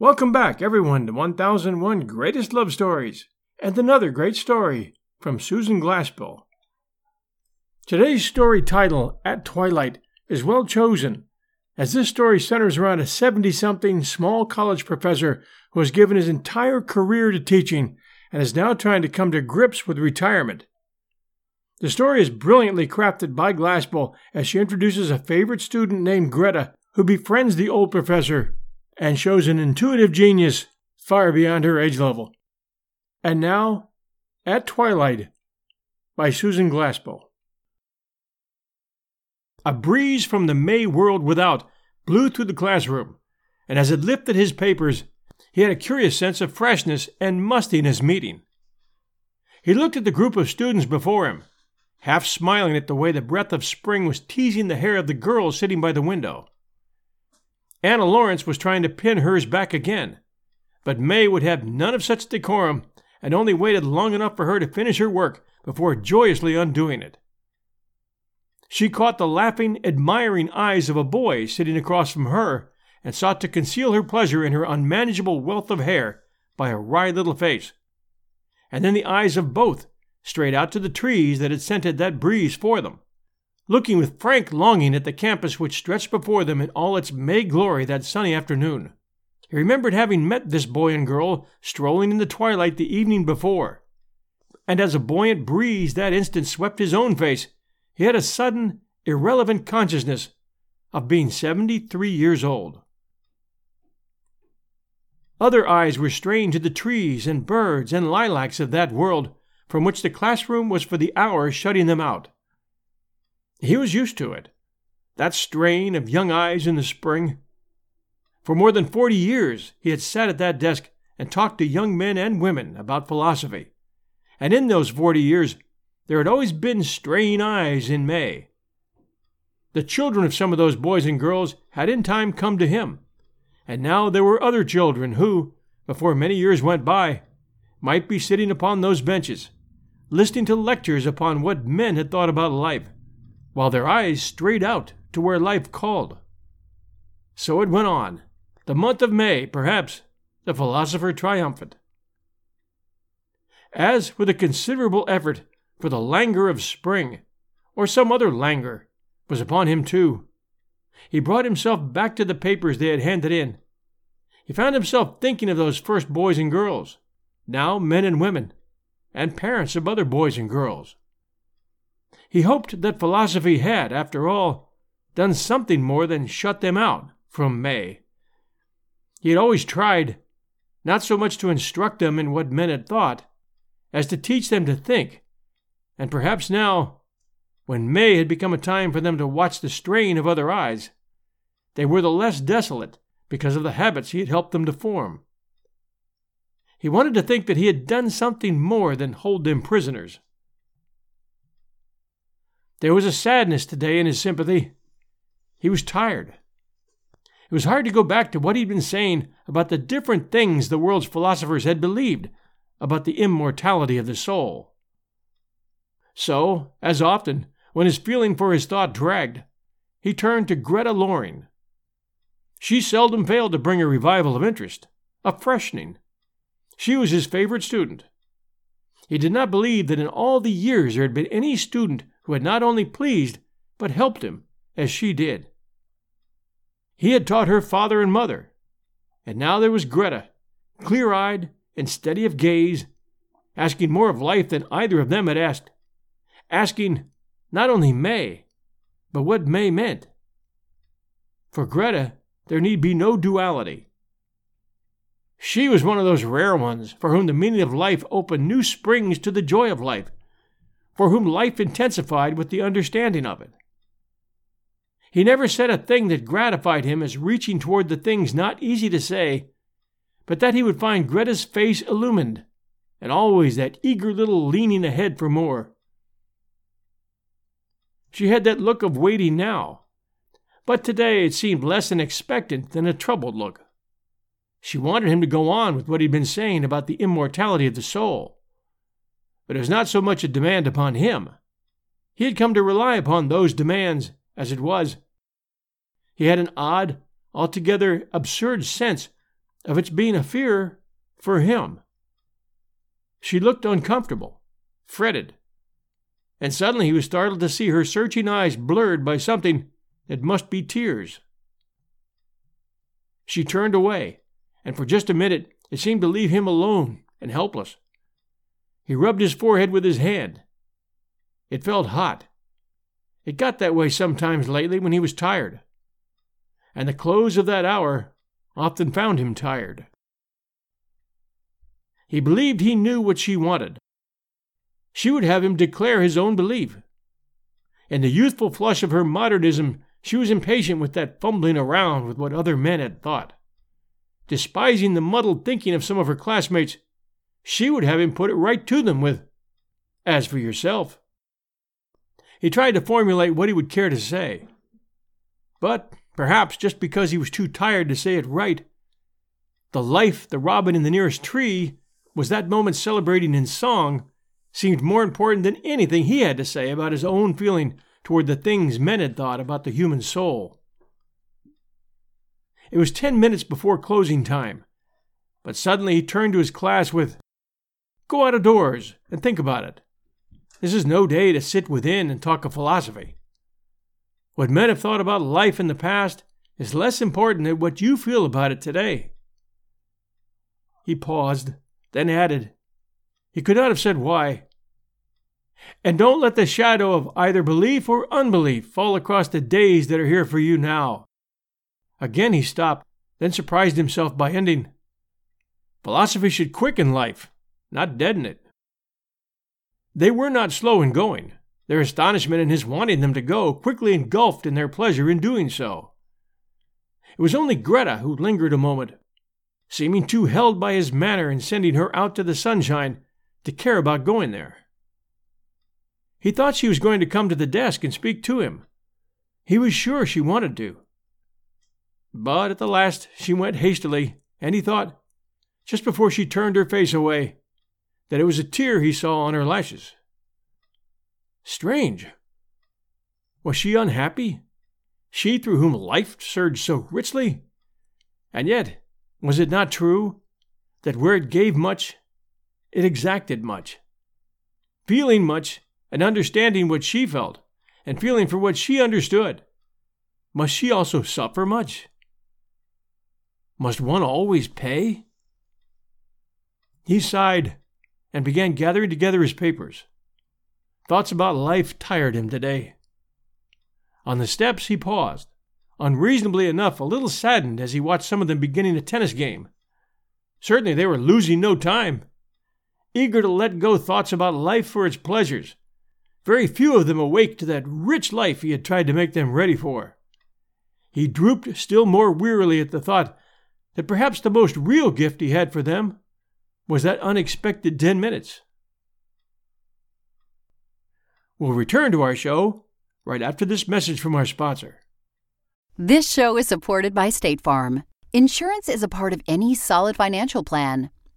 Welcome back, everyone, to 1001 Greatest Love Stories and another great story from Susan Glaspell. Today's story title, At Twilight, is well chosen, as this story centers around a 70 something small college professor who has given his entire career to teaching and is now trying to come to grips with retirement. The story is brilliantly crafted by Glaspell as she introduces a favorite student named Greta who befriends the old professor and shows an intuitive genius far beyond her age level. And now, At Twilight by Susan Glaspell. A breeze from the May world without blew through the classroom, and as it lifted his papers, he had a curious sense of freshness and mustiness meeting. He looked at the group of students before him, half smiling at the way the breath of spring was teasing the hair of the girl sitting by the window. Anna Lawrence was trying to pin hers back again, but May would have none of such decorum and only waited long enough for her to finish her work before joyously undoing it. She caught the laughing, admiring eyes of a boy sitting across from her and sought to conceal her pleasure in her unmanageable wealth of hair by a wry little face. And then the eyes of both strayed out to the trees that had scented that breeze for them looking with frank longing at the campus which stretched before them in all its May glory that sunny afternoon. He remembered having met this boy and girl strolling in the twilight the evening before, and as a buoyant breeze that instant swept his own face, he had a sudden, irrelevant consciousness of being seventy three years old. Other eyes were strained to the trees and birds and lilacs of that world from which the classroom was for the hour shutting them out. He was used to it. That strain of young eyes in the spring. For more than forty years he had sat at that desk and talked to young men and women about philosophy. And in those forty years there had always been straying eyes in May. The children of some of those boys and girls had in time come to him, and now there were other children who, before many years went by, might be sitting upon those benches, listening to lectures upon what men had thought about life while their eyes strayed out to where life called. So it went on, the month of May, perhaps, the philosopher triumphant. As, with a considerable effort, for the languor of spring, or some other languor, was upon him too, he brought himself back to the papers they had handed in. He found himself thinking of those first boys and girls, now men and women, and parents of other boys and girls. He hoped that philosophy had, after all, done something more than shut them out from May. He had always tried, not so much to instruct them in what men had thought, as to teach them to think, and perhaps now, when May had become a time for them to watch the strain of other eyes, they were the less desolate because of the habits he had helped them to form. He wanted to think that he had done something more than hold them prisoners. There was a sadness today in his sympathy. He was tired. It was hard to go back to what he'd been saying about the different things the world's philosophers had believed about the immortality of the soul. So, as often, when his feeling for his thought dragged, he turned to Greta Loring. She seldom failed to bring a revival of interest, a freshening. She was his favorite student. He did not believe that in all the years there had been any student who had not only pleased, but helped him, as she did. He had taught her father and mother, And now there was Greta, clear eyed and steady of gaze, asking more of life than either of them had asked, asking not only May, but what May meant. For Greta, there need be no duality. She was one of those rare ones for whom the meaning of life opened new springs to the joy of life, for whom life intensified with the understanding of it. He never said a thing that gratified him as reaching toward the things not easy to say, but that he would find Greta's face illumined, and always that eager little leaning ahead for more. She had that look of waiting now, but today it seemed less an expectant than a troubled look. She wanted him to go on with what he'd been saying about the immortality of the soul. But it was not so much a demand upon him. He had come to rely upon those demands as it was. He had an odd, altogether absurd sense of its being a fear for him. She looked uncomfortable, fretted, and suddenly he was startled to see her searching eyes blurred by something that must be tears. She turned away, and for just a minute it seemed to leave him alone and helpless. He rubbed his forehead with his hand. It felt hot. It got that way sometimes lately when he was tired. And the close of that hour often found him tired. He believed he knew what she wanted, she would have him declare his own belief. In the youthful flush of her modernism, she was impatient with that fumbling around with what other men had thought. Despising the muddled thinking of some of her classmates, she would have him put it right to them with, As for yourself. He tried to formulate what he would care to say. But perhaps just because he was too tired to say it right, the life the robin in the nearest tree was that moment celebrating in song seemed more important than anything he had to say about his own feeling toward the things men had thought about the human soul. It was ten minutes before closing time, but suddenly he turned to his class with, Go out of doors and think about it. This is no day to sit within and talk of philosophy. What men have thought about life in the past is less important than what you feel about it today. He paused, then added, he could not have said why. And don't let the shadow of either belief or unbelief fall across the days that are here for you now. Again he stopped, then surprised himself by ending Philosophy should quicken life, not deaden it. They were not slow in going. Their astonishment in his wanting them to go quickly engulfed in their pleasure in doing so. It was only Greta who lingered a moment, seeming too held by his manner in sending her out to the sunshine to care about going there. He thought she was going to come to the desk and speak to him. He was sure she wanted to. But at the last she went hastily, and he thought, just before she turned her face away, that it was a tear he saw on her lashes. Strange. Was she unhappy? She through whom life surged so richly? And yet, was it not true that where it gave much, it exacted much. Feeling much and understanding what she felt, and feeling for what she understood, must she also suffer much? Must one always pay? He sighed and began gathering together his papers. Thoughts about life tired him today. On the steps he paused, unreasonably enough a little saddened as he watched some of them beginning a tennis game. Certainly they were losing no time eager to let go thoughts about life for its pleasures, very few of them awake to that rich life he had tried to make them ready for. He drooped still more wearily at the thought that perhaps the most real gift he had for them was that unexpected ten minutes. We'll return to our show right after this message from our sponsor. This show is supported by State Farm. Insurance is a part of any solid financial plan.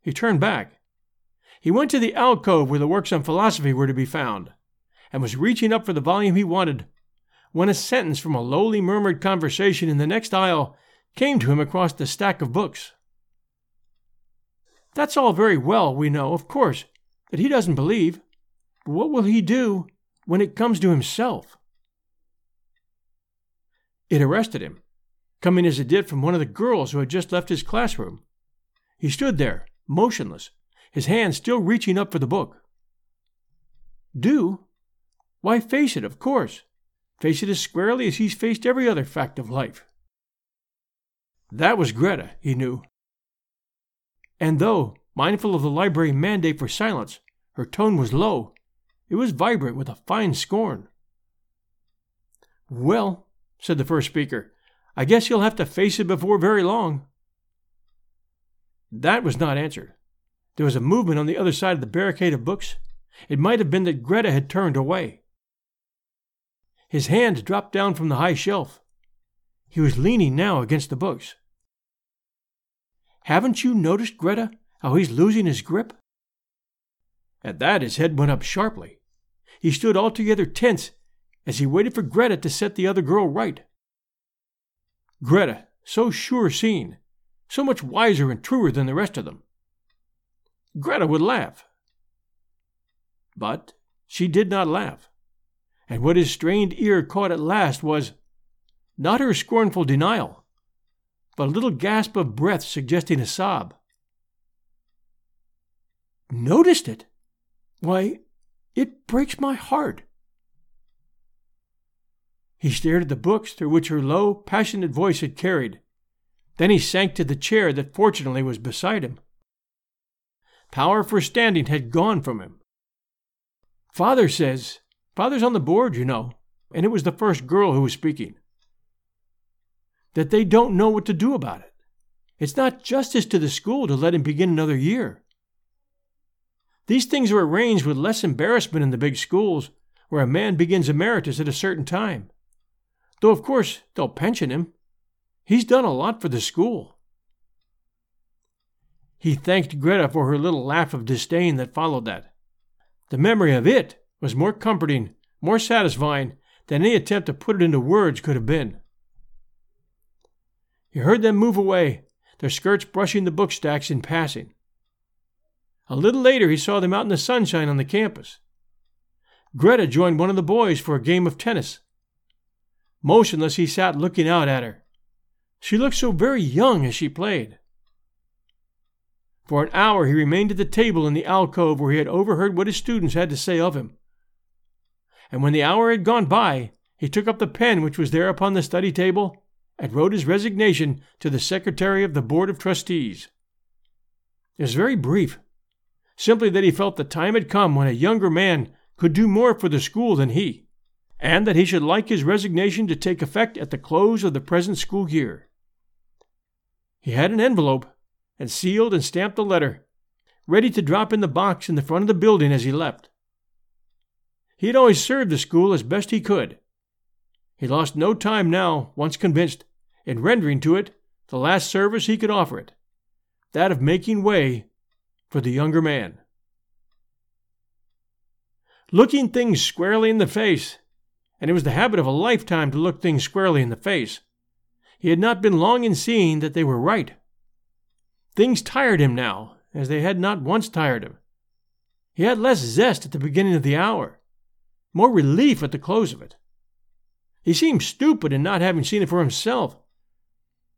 he turned back. He went to the alcove where the works on philosophy were to be found, and was reaching up for the volume he wanted, when a sentence from a lowly murmured conversation in the next aisle came to him across the stack of books. That's all very well, we know, of course, that he doesn't believe. But what will he do when it comes to himself? It arrested him, coming as it did from one of the girls who had just left his classroom. He stood there, motionless, his hand still reaching up for the book. Do? Why, face it, of course. Face it as squarely as he's faced every other fact of life. That was Greta, he knew. And though, mindful of the library mandate for silence, her tone was low, it was vibrant with a fine scorn. Well, said the first speaker, I guess you'll have to face it before very long. That was not answered. There was a movement on the other side of the barricade of books. It might have been that Greta had turned away. His hand dropped down from the high shelf. He was leaning now against the books. Haven't you noticed, Greta, how he's losing his grip? At that, his head went up sharply. He stood altogether tense as he waited for Greta to set the other girl right. Greta, so sure seen, so much wiser and truer than the rest of them. Greta would laugh. But she did not laugh, and what his strained ear caught at last was not her scornful denial, but a little gasp of breath suggesting a sob. Noticed it? Why, it breaks my heart. He stared at the books through which her low, passionate voice had carried. Then he sank to the chair that fortunately was beside him. Power for standing had gone from him. Father says, Father's on the board, you know, and it was the first girl who was speaking, that they don't know what to do about it. It's not justice to the school to let him begin another year. These things are arranged with less embarrassment in the big schools, where a man begins emeritus at a certain time. Though, of course, they'll pension him. He's done a lot for the school. He thanked Greta for her little laugh of disdain that followed that. The memory of it was more comforting, more satisfying than any attempt to put it into words could have been. He heard them move away, their skirts brushing the book stacks in passing. A little later, he saw them out in the sunshine on the campus. Greta joined one of the boys for a game of tennis. Motionless, he sat looking out at her. She looked so very young as she played. For an hour he remained at the table in the alcove where he had overheard what his students had to say of him. And when the hour had gone by, he took up the pen which was there upon the study table and wrote his resignation to the secretary of the Board of Trustees. It was very brief, simply that he felt the time had come when a younger man could do more for the school than he and that he should like his resignation to take effect at the close of the present school year. He had an envelope, and sealed and stamped the letter, ready to drop in the box in the front of the building as he left. He had always served the school as best he could. He lost no time now, once convinced, in rendering to it the last service he could offer it that of making way for the younger man. Looking things squarely in the face, and it was the habit of a lifetime to look things squarely in the face. He had not been long in seeing that they were right. Things tired him now, as they had not once tired him. He had less zest at the beginning of the hour, more relief at the close of it. He seemed stupid in not having seen it for himself,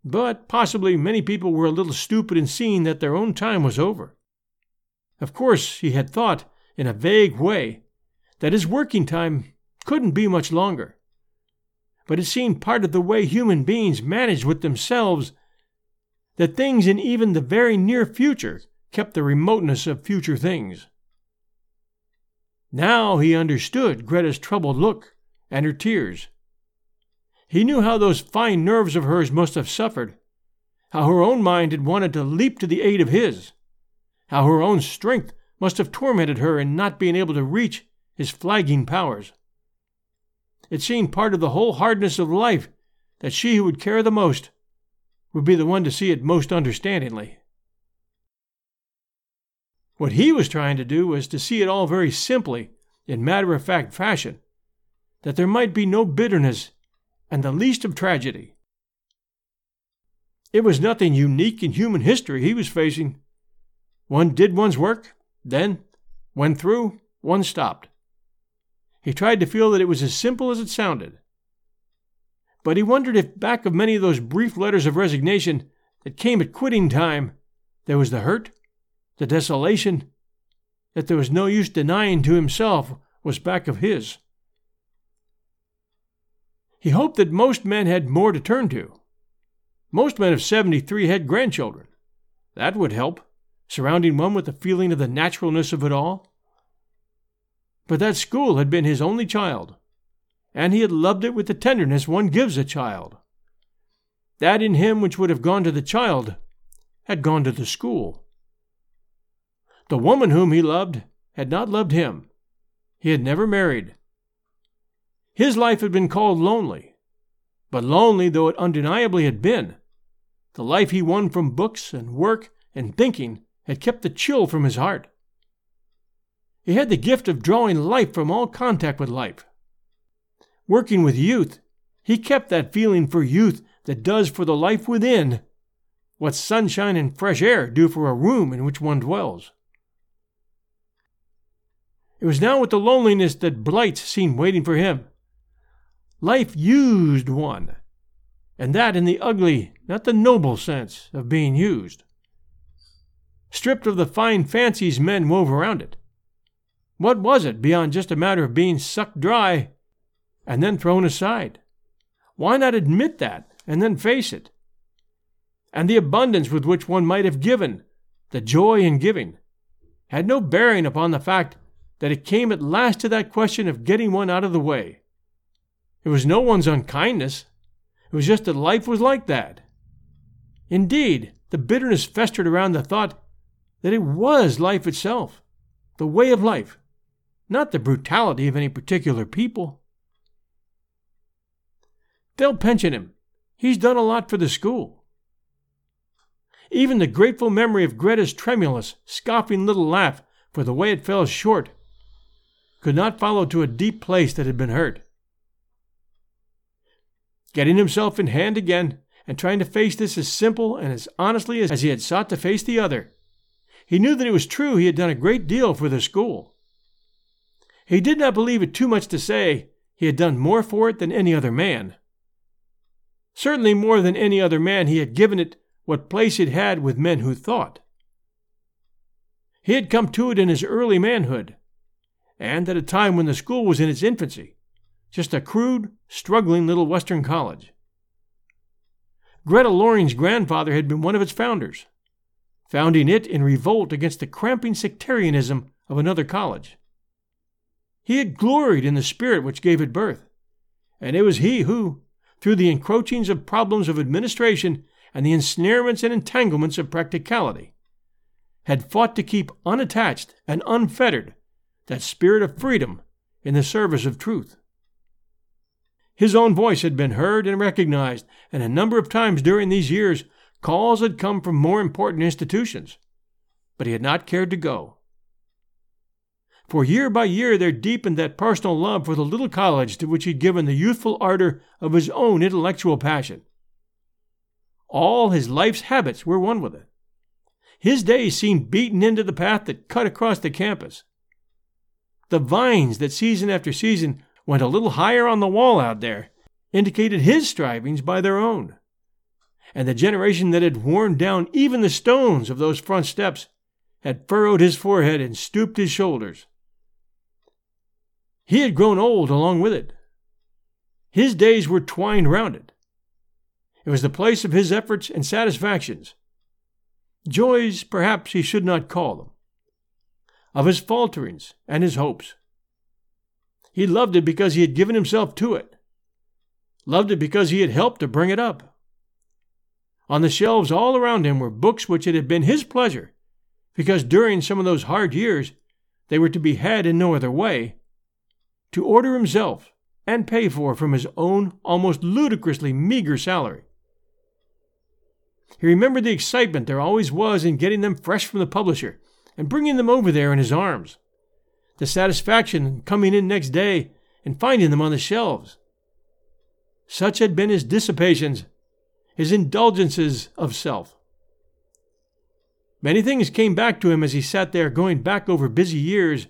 but possibly many people were a little stupid in seeing that their own time was over. Of course, he had thought, in a vague way, that his working time couldn't be much longer. But it seemed part of the way human beings managed with themselves that things in even the very near future kept the remoteness of future things. Now he understood Greta's troubled look and her tears. He knew how those fine nerves of hers must have suffered, how her own mind had wanted to leap to the aid of his, how her own strength must have tormented her in not being able to reach his flagging powers. It seemed part of the whole hardness of life that she who would care the most would be the one to see it most understandingly. What he was trying to do was to see it all very simply, in matter of fact fashion, that there might be no bitterness and the least of tragedy. It was nothing unique in human history he was facing. One did one's work, then, when through, one stopped. He tried to feel that it was as simple as it sounded. But he wondered if back of many of those brief letters of resignation that came at quitting time, there was the hurt the desolation that there was no use denying to himself was back of his. He hoped that most men had more to turn to. Most men of 73 had grandchildren. That would help, surrounding one with the feeling of the naturalness of it all. But that school had been his only child, and he had loved it with the tenderness one gives a child. That in him which would have gone to the child had gone to the school. The woman whom he loved had not loved him. He had never married. His life had been called lonely, but lonely though it undeniably had been, the life he won from books and work and thinking had kept the chill from his heart. He had the gift of drawing life from all contact with life. Working with youth, he kept that feeling for youth that does for the life within what sunshine and fresh air do for a room in which one dwells. It was now with the loneliness that blights seemed waiting for him. Life used one, and that in the ugly, not the noble sense of being used. Stripped of the fine fancies men wove around it. What was it beyond just a matter of being sucked dry and then thrown aside? Why not admit that and then face it? And the abundance with which one might have given, the joy in giving, had no bearing upon the fact that it came at last to that question of getting one out of the way. It was no one's unkindness. It was just that life was like that. Indeed, the bitterness festered around the thought that it was life itself, the way of life, not the brutality of any particular people. They'll pension him. He's done a lot for the school. Even the grateful memory of Greta's tremulous, scoffing little laugh for the way it fell short could not follow to a deep place that had been hurt. Getting himself in hand again, and trying to face this as simple and as honestly as he had sought to face the other, he knew that it was true he had done a great deal for the school. He did not believe it too much to say he had done more for it than any other man. Certainly more than any other man he had given it what place it had with men who thought. He had come to it in his early manhood, and at a time when the school was in its infancy, just a crude, struggling little Western college. Greta Loring's grandfather had been one of its founders, founding it in revolt against the cramping sectarianism of another college. He had gloried in the spirit which gave it birth, and it was he who, through the encroachings of problems of administration and the ensnarements and entanglements of practicality, had fought to keep unattached and unfettered that spirit of freedom in the service of truth. His own voice had been heard and recognized, and a number of times during these years calls had come from more important institutions, but he had not cared to go. For year by year there deepened that personal love for the little college to which he had given the youthful ardor of his own intellectual passion. All his life's habits were one with it. His days seemed beaten into the path that cut across the campus, the vines that season after season went a little higher on the wall out there indicated his strivings by their own. And the generation that had worn down even the stones of those front steps had furrowed his forehead and stooped his shoulders. He had grown old along with it. His days were twined round it. It was the place of his efforts and satisfactions. Joys, perhaps he should not call them. Of his falterings and his hopes. He loved it because he had given himself to it, loved it because he had helped to bring it up. On the shelves all around him were books which it had been his pleasure, because during some of those hard years they were to be had in no other way, to order himself and pay for from his own almost ludicrously meager salary. He remembered the excitement there always was in getting them fresh from the publisher and bringing them over there in his arms, the satisfaction in coming in next day and finding them on the shelves. Such had been his dissipations, his indulgences of self. Many things came back to him as he sat there going back over busy years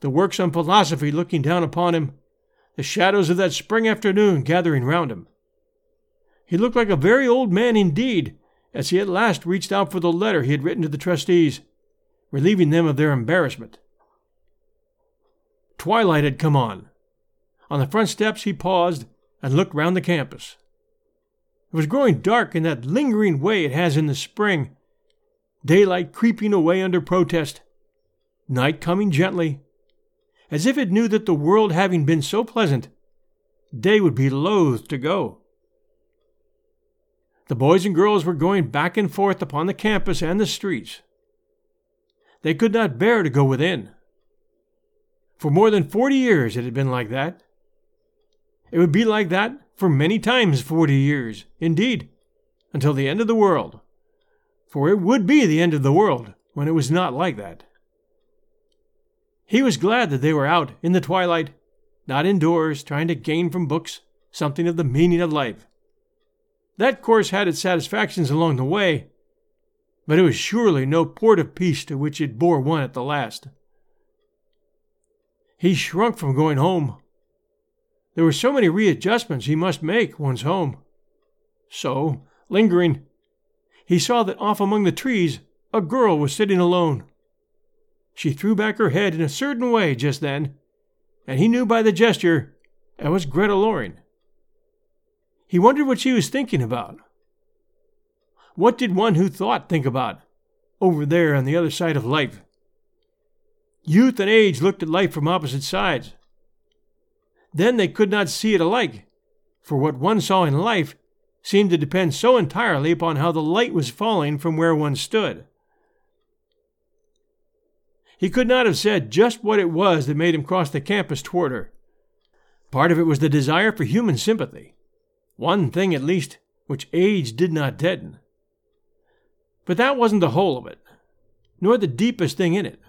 the works on philosophy looking down upon him, the shadows of that spring afternoon gathering round him. He looked like a very old man indeed as he at last reached out for the letter he had written to the trustees, relieving them of their embarrassment. Twilight had come on. On the front steps he paused and looked round the campus. It was growing dark in that lingering way it has in the spring, daylight creeping away under protest, night coming gently, as if it knew that the world having been so pleasant, day would be loath to go. The boys and girls were going back and forth upon the campus and the streets. They could not bear to go within. For more than forty years it had been like that. It would be like that for many times forty years, indeed, until the end of the world. For it would be the end of the world when it was not like that. He was glad that they were out in the twilight, not indoors, trying to gain from books something of the meaning of life. That course had its satisfactions along the way, but it was surely no port of peace to which it bore one at the last. He shrunk from going home. There were so many readjustments he must make once home. So, lingering, he saw that off among the trees a girl was sitting alone. She threw back her head in a certain way just then, and he knew by the gesture it was Greta Loring. He wondered what she was thinking about. What did one who thought think about, over there on the other side of life? Youth and age looked at life from opposite sides. Then they could not see it alike, for what one saw in life seemed to depend so entirely upon how the light was falling from where one stood. He could not have said just what it was that made him cross the campus toward her. Part of it was the desire for human sympathy one thing at least which age did not deaden. But that wasn't the whole of it, nor the deepest thing in it.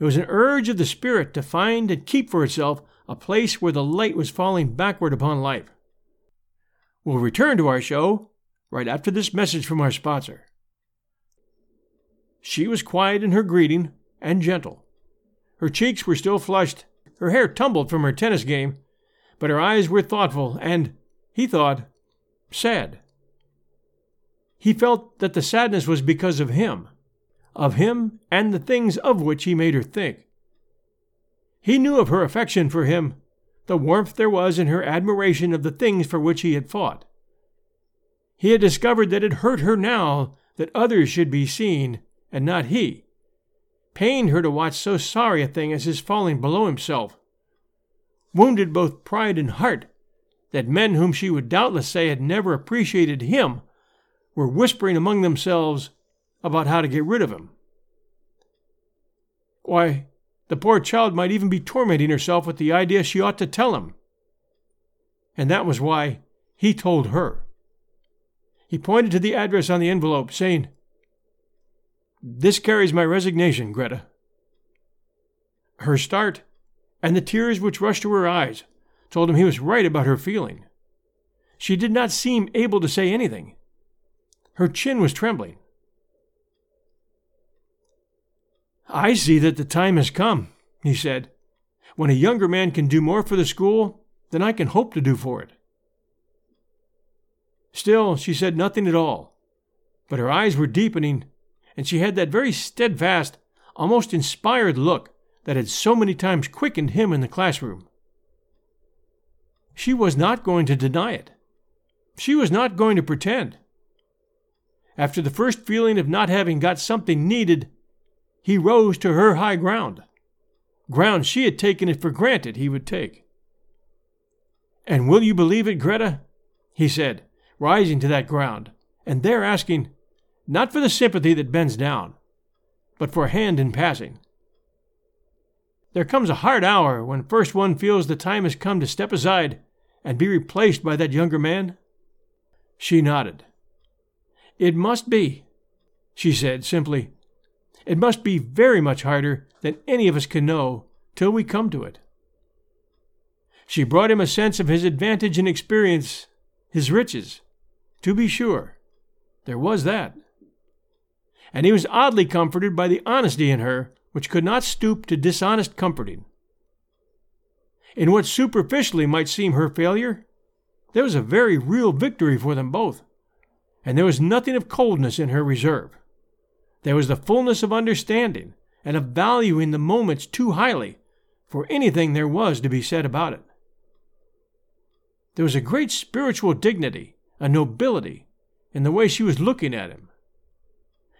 It was an urge of the spirit to find and keep for itself a place where the light was falling backward upon life. We'll return to our show right after this message from our sponsor. She was quiet in her greeting and gentle. Her cheeks were still flushed, her hair tumbled from her tennis game, but her eyes were thoughtful and he thought, sad. He felt that the sadness was because of him, of him and the things of which he made her think. He knew of her affection for him, the warmth there was in her admiration of the things for which he had fought. He had discovered that it hurt her now that others should be seen and not he, pained her to watch so sorry a thing as his falling below himself, wounded both pride and heart that men whom she would doubtless say had never appreciated him were whispering among themselves about how to get rid of him. Why, the poor child might even be tormenting herself with the idea she ought to tell him. And that was why he told her. He pointed to the address on the envelope, saying, This carries my resignation, Greta. Her start, and the tears which rushed to her eyes, told him he was right about her feeling. She did not seem able to say anything. Her chin was trembling. I see that the time has come, he said, when a younger man can do more for the school than I can hope to do for it. Still, she said nothing at all, but her eyes were deepening, and she had that very steadfast, almost inspired look that had so many times quickened him in the classroom. She was not going to deny it. She was not going to pretend. after the first feeling of not having got something needed, he rose to her high ground, ground she had taken it for granted he would take. And will you believe it, Greta? he said, rising to that ground, and there asking, not for the sympathy that bends down, but for a hand in passing. There comes a hard hour when first one feels the time has come to step aside and be replaced by that younger man. She nodded. It must be, she said simply. It must be very much harder than any of us can know till we come to it. She brought him a sense of his advantage and experience, his riches. To be sure, there was that. And he was oddly comforted by the honesty in her which could not stoop to dishonest comforting. In what superficially might seem her failure, there was a very real victory for them both, and there was nothing of coldness in her reserve. There was the fullness of understanding and of valuing the moments too highly for anything there was to be said about it. There was a great spiritual dignity, a nobility, in the way she was looking at him.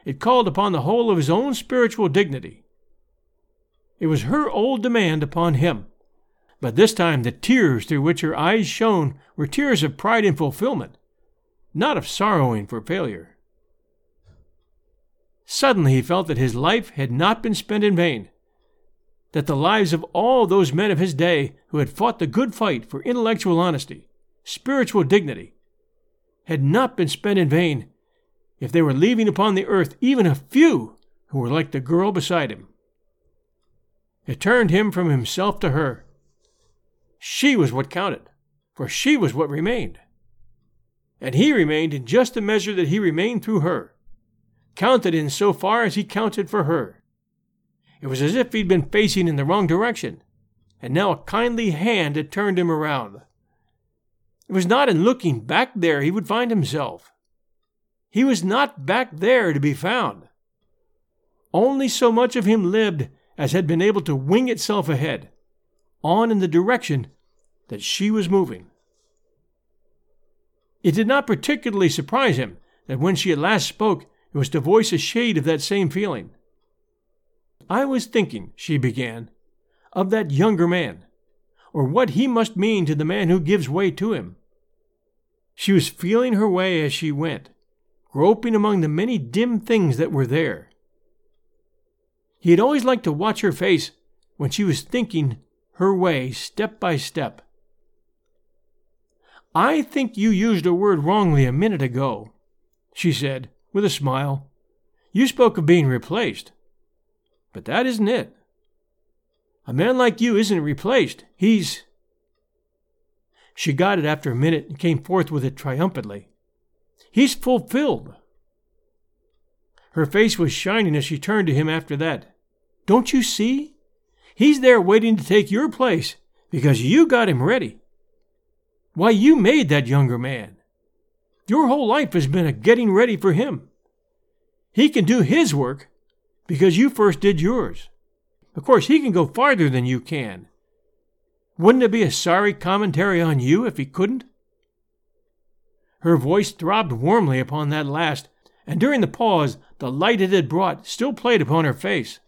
It called upon the whole of his own spiritual dignity. It was her old demand upon him, but this time the tears through which her eyes shone were tears of pride and fulfillment, not of sorrowing for failure. Suddenly he felt that his life had not been spent in vain, that the lives of all those men of his day who had fought the good fight for intellectual honesty, spiritual dignity, had not been spent in vain if they were leaving upon the earth even a few who were like the girl beside him. It turned him from himself to her. She was what counted, for she was what remained. And he remained in just the measure that he remained through her, counted in so far as he counted for her. It was as if he'd been facing in the wrong direction, and now a kindly hand had turned him around. It was not in looking back there he would find himself. He was not back there to be found. Only so much of him lived as had been able to wing itself ahead, on in the direction that she was moving. It did not particularly surprise him that when she at last spoke, it was to voice a shade of that same feeling. I was thinking, she began, of that younger man, or what he must mean to the man who gives way to him. She was feeling her way as she went, groping among the many dim things that were there. He had always liked to watch her face when she was thinking her way step by step. I think you used a word wrongly a minute ago, she said, with a smile. You spoke of being replaced. But that isn't it. A man like you isn't replaced. He's. She got it after a minute and came forth with it triumphantly. He's fulfilled. Her face was shining as she turned to him after that. Don't you see? He's there waiting to take your place because you got him ready. Why, you made that younger man. Your whole life has been a getting ready for him. He can do his work because you first did yours. Of course, he can go farther than you can. Wouldn't it be a sorry commentary on you if he couldn't? Her voice throbbed warmly upon that last, and during the pause, the light it had brought still played upon her face.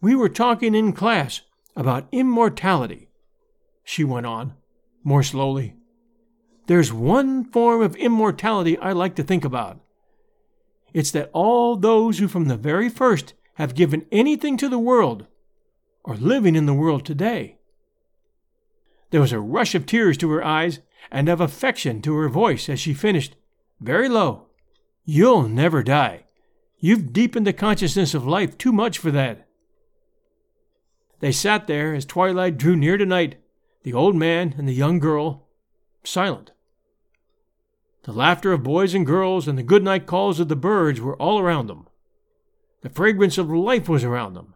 We were talking in class about immortality, she went on more slowly. There's one form of immortality I like to think about. It's that all those who from the very first have given anything to the world are living in the world today. There was a rush of tears to her eyes and of affection to her voice as she finished, very low. You'll never die. You've deepened the consciousness of life too much for that. They sat there as twilight drew near to night, the old man and the young girl, silent. The laughter of boys and girls and the good night calls of the birds were all around them. The fragrance of life was around them.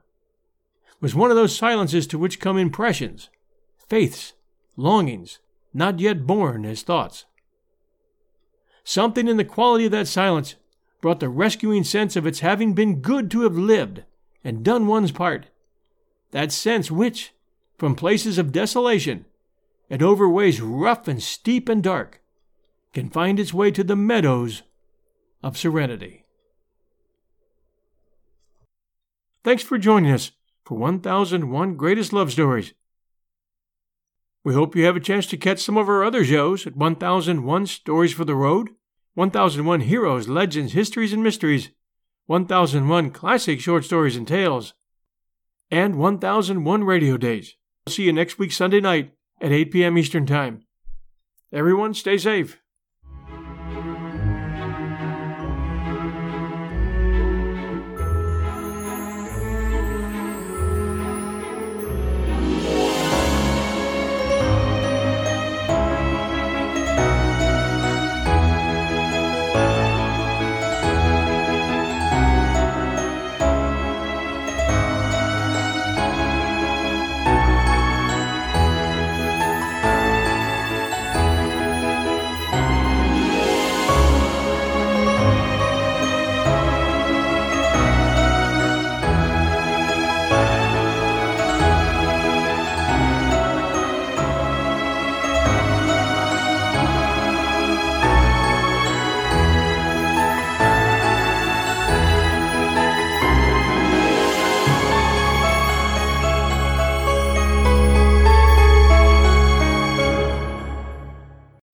It was one of those silences to which come impressions, faiths, longings, not yet born as thoughts. Something in the quality of that silence brought the rescuing sense of its having been good to have lived and done one's part. That sense which, from places of desolation, and over ways rough and steep and dark, can find its way to the meadows of serenity. Thanks for joining us for 1001 Greatest Love Stories. We hope you have a chance to catch some of our other shows at 1001 Stories for the Road, 1001 Heroes, Legends, Histories, and Mysteries, 1001 Classic Short Stories and Tales, and 1001 Radio Days. We'll see you next week, Sunday night at 8 p.m. Eastern Time. Everyone, stay safe.